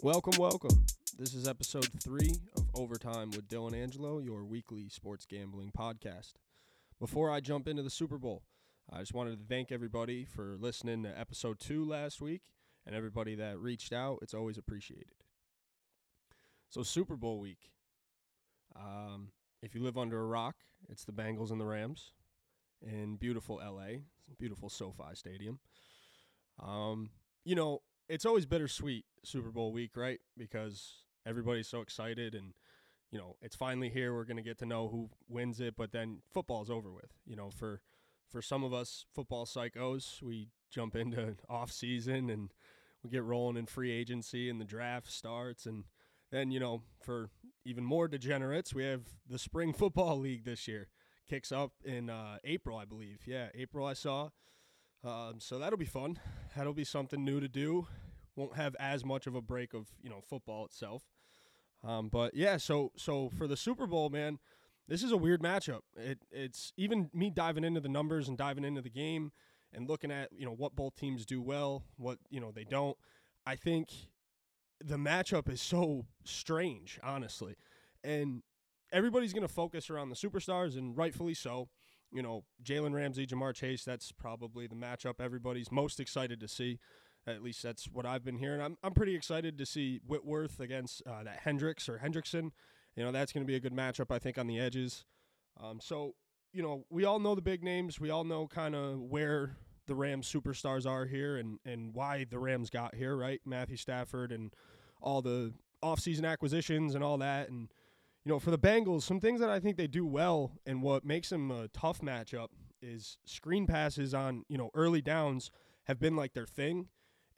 Welcome, welcome. This is episode three of Overtime with Dylan Angelo, your weekly sports gambling podcast. Before I jump into the Super Bowl, I just wanted to thank everybody for listening to episode two last week and everybody that reached out. It's always appreciated. So, Super Bowl week. Um, if you live under a rock, it's the Bengals and the Rams in beautiful LA, beautiful SoFi Stadium. Um, you know, it's always bittersweet Super Bowl week, right? Because everybody's so excited and you know, it's finally here. We're going to get to know who wins it, but then football's over with. You know, for for some of us football psychos, we jump into off season and we get rolling in free agency and the draft starts and then, you know, for even more degenerates, we have the spring football league this year. Kicks up in uh, April, I believe. Yeah, April I saw. Um, so that'll be fun. That'll be something new to do. Won't have as much of a break of you know football itself. Um, but yeah, so so for the Super Bowl, man, this is a weird matchup. It it's even me diving into the numbers and diving into the game and looking at you know what both teams do well, what you know they don't. I think the matchup is so strange, honestly, and everybody's going to focus around the superstars, and rightfully so. You know, Jalen Ramsey, Ja'Marr Chase. That's probably the matchup everybody's most excited to see. At least that's what I've been hearing. I'm I'm pretty excited to see Whitworth against uh, that Hendricks or Hendrickson. You know, that's going to be a good matchup, I think, on the edges. Um, so, you know, we all know the big names. We all know kind of where the Rams superstars are here and, and why the Rams got here, right? Matthew Stafford and all the offseason acquisitions and all that. And, you know, for the Bengals, some things that I think they do well and what makes them a tough matchup is screen passes on, you know, early downs have been like their thing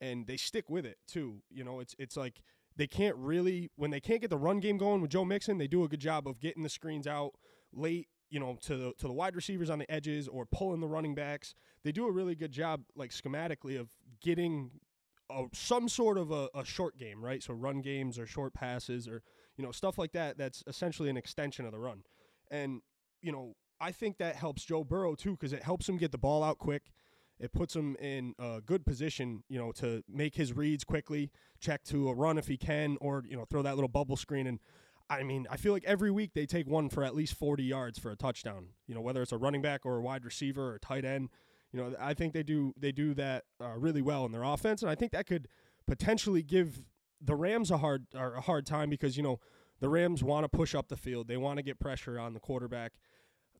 and they stick with it too. You know, it's it's like they can't really when they can't get the run game going with Joe Mixon, they do a good job of getting the screens out late, you know, to the to the wide receivers on the edges or pulling the running backs. They do a really good job like schematically of getting a, some sort of a, a short game, right? So run games or short passes or you know stuff like that that's essentially an extension of the run. And you know, I think that helps Joe Burrow too cuz it helps him get the ball out quick it puts him in a good position, you know, to make his reads quickly, check to a run if he can, or you know, throw that little bubble screen. And I mean, I feel like every week they take one for at least 40 yards for a touchdown. You know, whether it's a running back or a wide receiver or tight end. You know, I think they do they do that uh, really well in their offense, and I think that could potentially give the Rams a hard are a hard time because you know the Rams want to push up the field, they want to get pressure on the quarterback.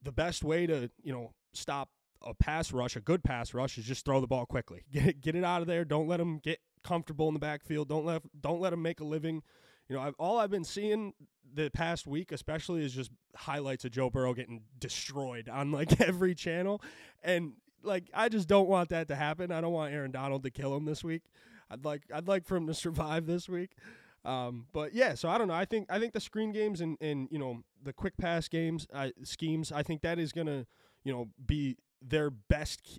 The best way to you know stop a pass rush, a good pass rush, is just throw the ball quickly. Get it, get it out of there. Don't let them get comfortable in the backfield. Don't let don't let them make a living. You know, I've, all I've been seeing the past week, especially, is just highlights of Joe Burrow getting destroyed on like every channel, and like I just don't want that to happen. I don't want Aaron Donald to kill him this week. I'd like I'd like for him to survive this week. Um, but yeah, so I don't know. I think I think the screen games and and you know the quick pass games uh, schemes. I think that is gonna you know be their best,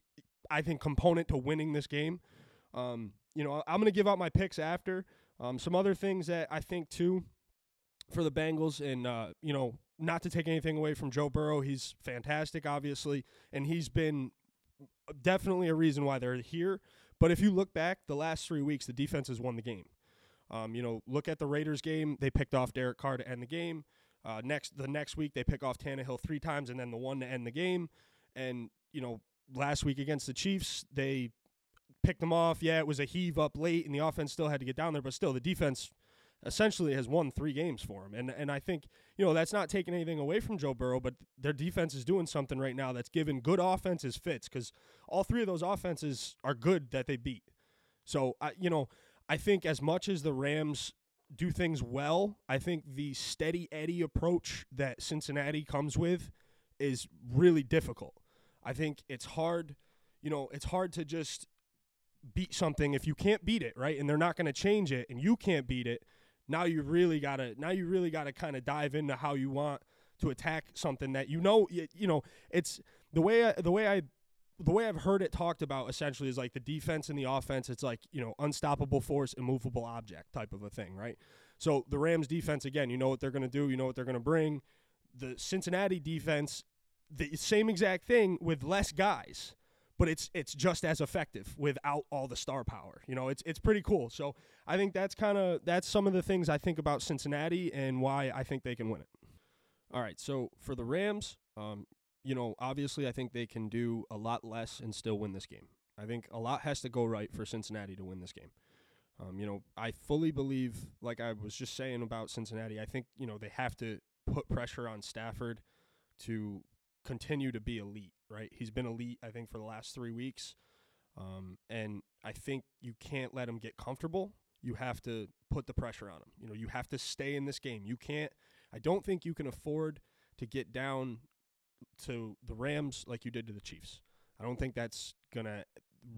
I think, component to winning this game. Um, you know, I'm to give out my picks after. Um, some other things that I think too for the Bengals, and uh, you know, not to take anything away from Joe Burrow, he's fantastic, obviously, and he's been definitely a reason why they're here. But if you look back, the last three weeks, the defense has won the game. Um, you know, look at the Raiders game; they picked off Derek Carr to end the game. Uh, next, the next week, they pick off Tannehill three times, and then the one to end the game. And you know, last week against the Chiefs, they picked them off. Yeah, it was a heave up late, and the offense still had to get down there, but still, the defense essentially has won three games for them. And and I think you know that's not taking anything away from Joe Burrow, but their defense is doing something right now that's given good offenses fits because all three of those offenses are good that they beat. So I you know I think as much as the Rams do things well, I think the steady Eddie approach that Cincinnati comes with is really difficult. I think it's hard, you know, it's hard to just beat something if you can't beat it, right? And they're not going to change it and you can't beat it. Now you really got to now you really got to kind of dive into how you want to attack something that you know you, you know, it's the way I, the way I the way I've heard it talked about essentially is like the defense and the offense. It's like you know unstoppable force, immovable object type of a thing, right? So the Rams defense again, you know what they're to do, you know what they're to bring. The Cincinnati defense the same exact thing with less guys, but it's it's just as effective without all the star power. You know, it's it's pretty cool. So I think that's kind of that's some of the things I think about Cincinnati and why I think they can win it. All right, so for the Rams, um, you know, obviously I think they can do a lot less and still win this game. I think a lot has to go right for Cincinnati to win this game. Um, you know, I fully believe, like I was just saying about Cincinnati, I think, you know, they have to put pressure on Stafford to continue to be elite, right? He's been elite, I think, for the last three weeks. Um, and I think you can't let him get comfortable. You have to put the pressure on him. You know, you have to stay in this game. You can't, I don't think you can afford to get down to the Rams like you did to the Chiefs. I don't think that's going to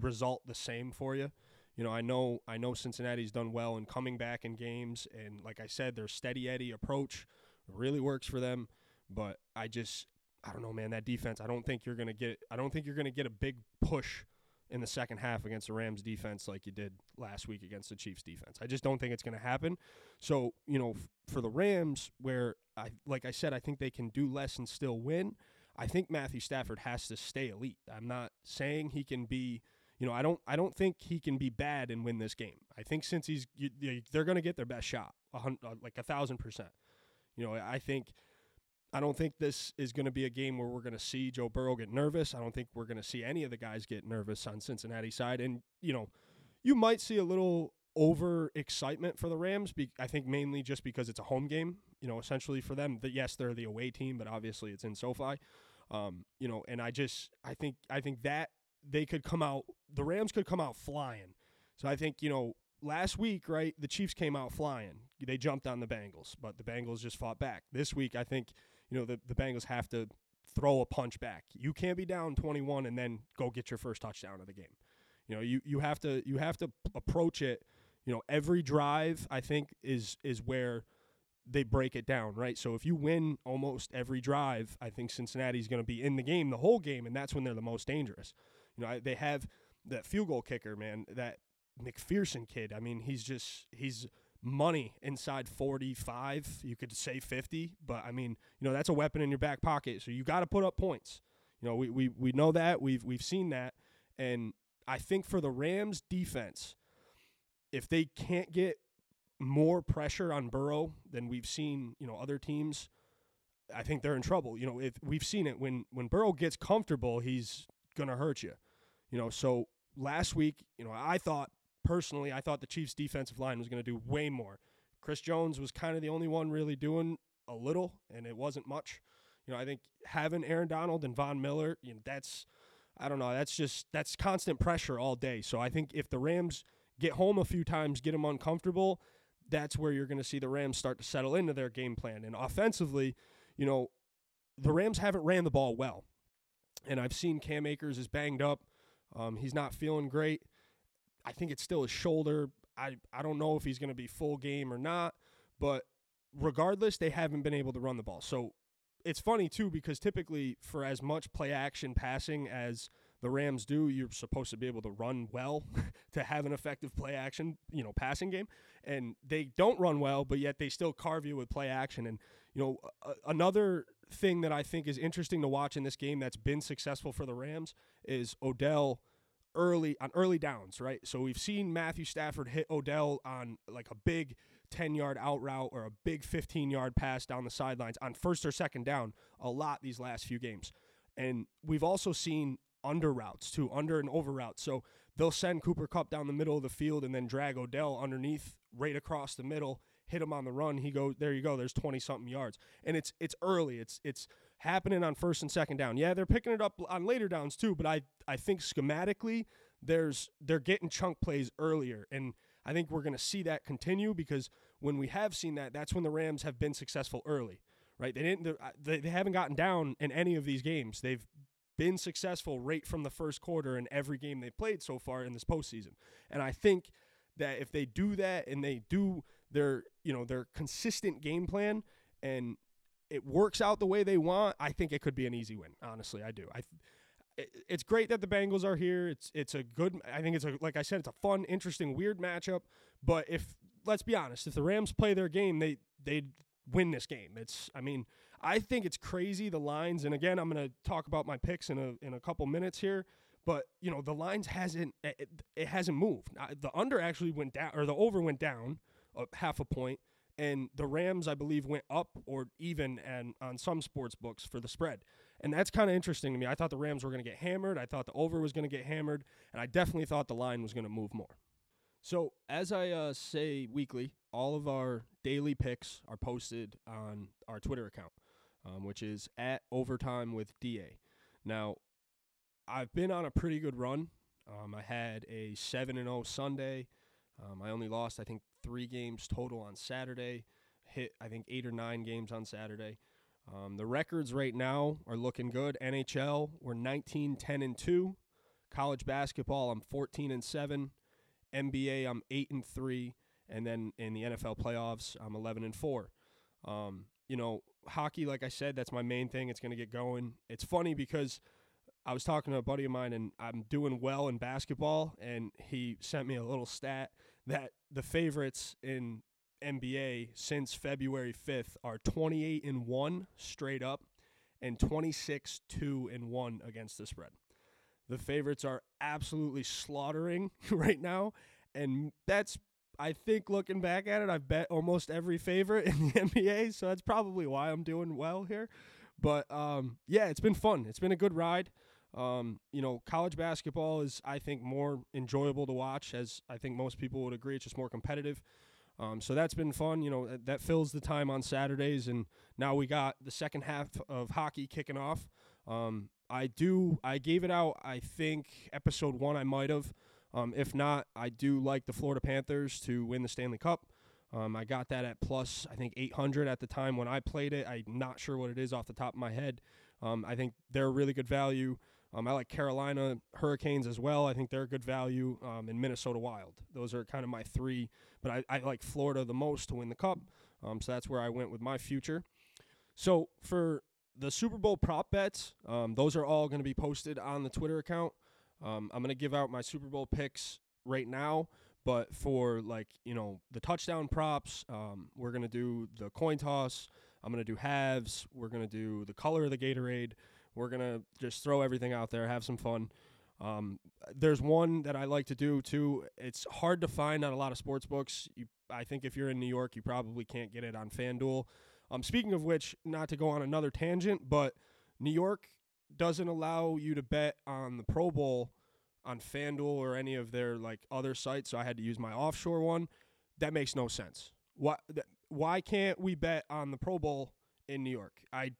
result the same for you. You know, I know I know Cincinnati's done well in coming back in games and like I said their steady Eddie approach really works for them, but I just I don't know, man, that defense, I don't think you're to get I don't think you're to get a big push in the second half against the Rams defense like you did last week against the Chiefs defense. I just don't think it's going to happen. So, you know, f- for the Rams where I like I said I think they can do less and still win, I think Matthew Stafford has to stay elite. I'm not saying he can be, you know, I don't I don't think he can be bad and win this game. I think since he's you, they're going to get their best shot, a hundred, uh, like a thousand percent. You know, I think I don't think this is going to be a game where we're going to see Joe Burrow get nervous. I don't think we're going to see any of the guys get nervous on Cincinnati side, and you know, you might see a little over excitement for the Rams. Be- I think mainly just because it's a home game. You know, essentially for them, that yes, they're the away team, but obviously it's in SoFi. Um, you know, and I just I think I think that they could come out. The Rams could come out flying. So I think you know last week, right? The Chiefs came out flying. They jumped on the Bengals, but the Bengals just fought back. This week, I think you know the the Bengals have to throw a punch back. You can't be down 21 and then go get your first touchdown of the game. You know, you you have to you have to approach it you know every drive i think is is where they break it down right so if you win almost every drive i think cincinnati's going to be in the game the whole game and that's when they're the most dangerous you know they have that field goal kicker man that mcpherson kid i mean he's just he's money inside 45 you could say 50 but i mean you know that's a weapon in your back pocket so you got to put up points you know we, we we know that we've we've seen that and i think for the rams defense if they can't get more pressure on Burrow than we've seen, you know, other teams, I think they're in trouble. You know, if we've seen it when when Burrow gets comfortable, he's gonna hurt you. You know, so last week, you know, I thought personally, I thought the Chiefs' defensive line was gonna do way more. Chris Jones was kind of the only one really doing a little, and it wasn't much. You know, I think having Aaron Donald and Von Miller, you know, that's I don't know, that's just that's constant pressure all day. So I think if the Rams get home a few times, get them uncomfortable, that's where you're going to see the Rams start to settle into their game plan. And offensively, you know, the Rams haven't ran the ball well. And I've seen Cam Akers is banged up. Um, he's not feeling great. I think it's still his shoulder. I, I don't know if he's going to be full game or not, but regardless, they haven't been able to run the ball. So it's funny, too, because typically for as much play action passing as – the Rams do, you're supposed to be able to run well to have an effective play action, you know, passing game. And they don't run well, but yet they still carve you with play action. And, you know, another thing that I think is interesting to watch in this game that's been successful for the Rams is Odell early on early downs, right? So we've seen Matthew Stafford hit Odell on like a big 10 yard out route or a big 15 yard pass down the sidelines on first or second down a lot these last few games. And we've also seen under routes too, under and over routes. So they'll send Cooper Kupp down the middle of the field and then drag Odell underneath, right across the middle, hit him on the run. He goes there. You go. There's twenty something yards, and it's it's early. It's it's happening on first and second down. Yeah, they're picking it up on later downs too, but I I think schematically there's they're getting chunk plays earlier, and I think we're going to see that continue because when we have seen that, that's when the Rams have been successful early. Right? They didn't. Uh, they, they haven't gotten down in any of these games. They've been successful right from the first quarter in every game they've played so far in this postseason. And I think that if they do that and they do their, you know, their consistent game plan and it works out the way they want, I think it could be an easy win. Honestly, I do. I it's great that the Bengals are here. It's it's a good I think it's a like I said it's a fun, interesting, weird matchup, but if let's be honest, if the Rams play their game, they they win this game. It's I mean, I think it's crazy the lines, and again, I'm going to talk about my picks in a in a couple minutes here. but you know the lines hasn't it, it hasn't moved. The under actually went down, or the over went down uh, half a point, and the Rams I believe went up or even and on some sports books for the spread, and that's kind of interesting to me. I thought the Rams were going to get hammered. I thought the over was going to get hammered, and I definitely thought the line was going to move more. So as I uh, say weekly, all of our daily picks are posted on our Twitter account, um, which is at Overtime with Da. Now I've been on a pretty good run. Um, I had a seven and zero oh Sunday. Um, I only lost I think three games total on Saturday. Hit I think eight or nine games on Saturday. Um, the records right now are looking good. NHL we're 19 10 and two. College basketball I'm 14 and seven. NBA I'm eight and three, and then in the NFL playoffs I'm 11 and four. Um, you know, hockey, like I said, that's my main thing. It's going to get going. It's funny because I was talking to a buddy of mine, and I'm doing well in basketball, and he sent me a little stat that the favorites in NBA since February 5th are 28 and 1 straight up and 26 2 and 1 against the spread. The favorites are absolutely slaughtering right now, and that's I think looking back at it, I've bet almost every favorite in the NBA, so that's probably why I'm doing well here. But um, yeah, it's been fun. It's been a good ride. Um, you know, college basketball is, I think, more enjoyable to watch, as I think most people would agree. It's just more competitive. Um, so that's been fun. You know, that fills the time on Saturdays, and now we got the second half of hockey kicking off. Um, I do. I gave it out. I think episode one. I might have. Um, if not, I do like the Florida Panthers to win the Stanley Cup. Um, I got that at plus, I think 800 at the time when I played it. I'm not sure what it is off the top of my head. Um, I think they're a really good value. Um, I like Carolina Hurricanes as well. I think they're a good value. Um, in Minnesota Wild. Those are kind of my three. But I, I like Florida the most to win the cup. Um, so that's where I went with my future. So for the Super Bowl prop bets, um, those are all going to be posted on the Twitter account. Um, I'm going to give out my Super Bowl picks right now. But for like you know the touchdown props, um, we're gonna do the coin toss. I'm gonna do halves. We're gonna do the color of the Gatorade. We're gonna just throw everything out there, have some fun. Um, there's one that I like to do too. It's hard to find on a lot of sports books. You, I think if you're in New York, you probably can't get it on FanDuel. Um, speaking of which, not to go on another tangent, but New York doesn't allow you to bet on the Pro Bowl on FanDuel or any of their like other sites, so I had to use my offshore one. That makes no sense. Why? Th- why can't we bet on the Pro Bowl in New York? I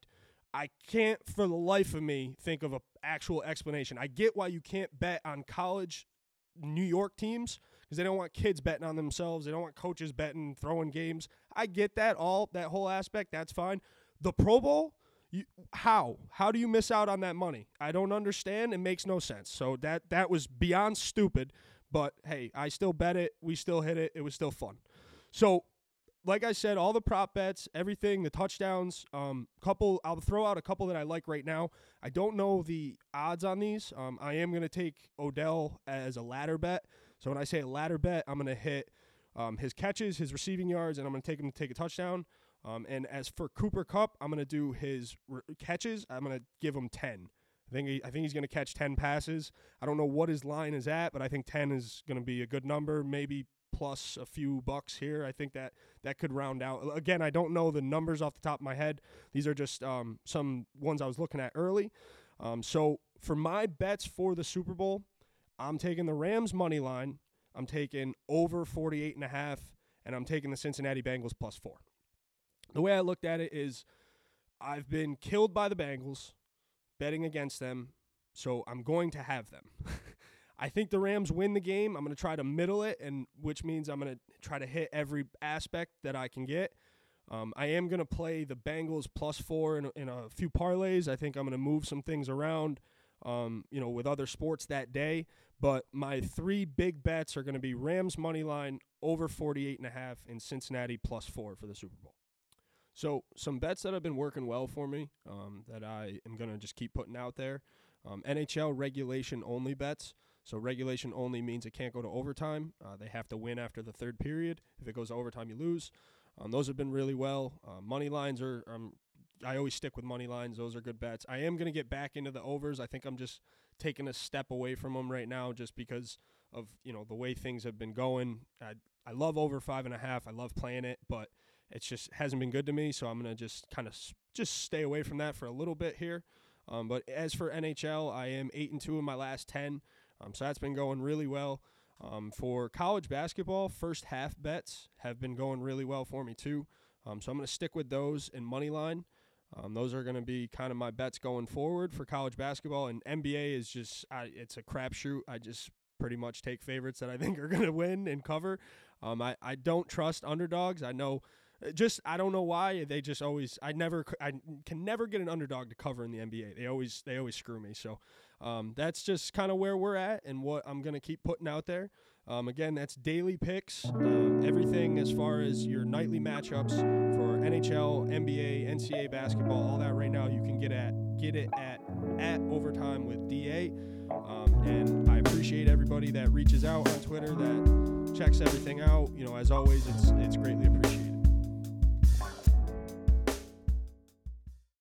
I can't for the life of me think of an actual explanation. I get why you can't bet on college New York teams because they don't want kids betting on themselves. They don't want coaches betting, throwing games. I get that all that whole aspect. That's fine. The Pro Bowl, you, how how do you miss out on that money? I don't understand. It makes no sense. So that that was beyond stupid. But hey, I still bet it. We still hit it. It was still fun. So like I said, all the prop bets, everything, the touchdowns, um, couple. I'll throw out a couple that I like right now. I don't know the odds on these. Um, I am gonna take Odell as a ladder bet. So when I say a ladder bet, I'm gonna hit um, his catches, his receiving yards, and I'm gonna take him to take a touchdown. Um, and as for Cooper Kupp, I'm gonna do his re- catches. I'm gonna give him ten. I think he, I think he's going to catch 10 passes. I don't know what his line is at, but I think 10 is going to be a good number. Maybe plus a few bucks here. I think that that could round out. Again, I don't know the numbers off the top of my head. These are just um, some ones I was looking at early. Um, so for my bets for the Super Bowl, I'm taking the Rams money line. I'm taking over 48 and a half, and I'm taking the Cincinnati Bengals plus four. The way I looked at it is I've been killed by the Bengals, betting against them, so I'm going to have them. I think the Rams win the game. I'm going to try to middle it, and which means I'm going to try to hit every aspect that I can get. Um, I am going to play the Bengals plus four in, in a few parlays. I think I'm going to move some things around, um, you know, with other sports that day. But my three big bets are going to be Rams money line over 48 and a half and Cincinnati plus four for the Super Bowl. So some bets that have been working well for me um, that I am going to just keep putting out there. Um, NHL regulation only bets. So regulation only means it can't go to overtime. Uh, they have to win after the third period. If it goes to overtime, you lose. Um, those have been really well. Uh, money lines are. Um, I always stick with money lines. Those are good bets. I am going to get back into the overs. I think I'm just taking a step away from them right now just because of you know the way things have been going. I I love over five and a half. I love playing it, but it's just hasn't been good to me. So I'm gonna just kind of just stay away from that for a little bit here. Um, but as for NHL, I am eight and two in my last ten. Um, so that's been going really well. Um, for college basketball, first half bets have been going really well for me too. Um, so I'm going to stick with those in money line. Um, those are going to be kind of my bets going forward for college basketball. And NBA is just, I, it's a crapshoot. I just pretty much take favorites that I think are going to win and cover. Um, I, I don't trust underdogs. I know just I don't know why they just always I never I can never get an underdog to cover in the NBA. They always they always screw me. So um, that's just kind of where we're at and what I'm gonna keep putting out there. Um, again, that's daily picks, uh, everything as far as your nightly matchups for NHL, NBA, NCAA basketball, all that right now you can get at get it at at overtime with Da. Um, and I appreciate everybody that reaches out on Twitter that checks everything out. You know, as always, it's it's greatly appreciated.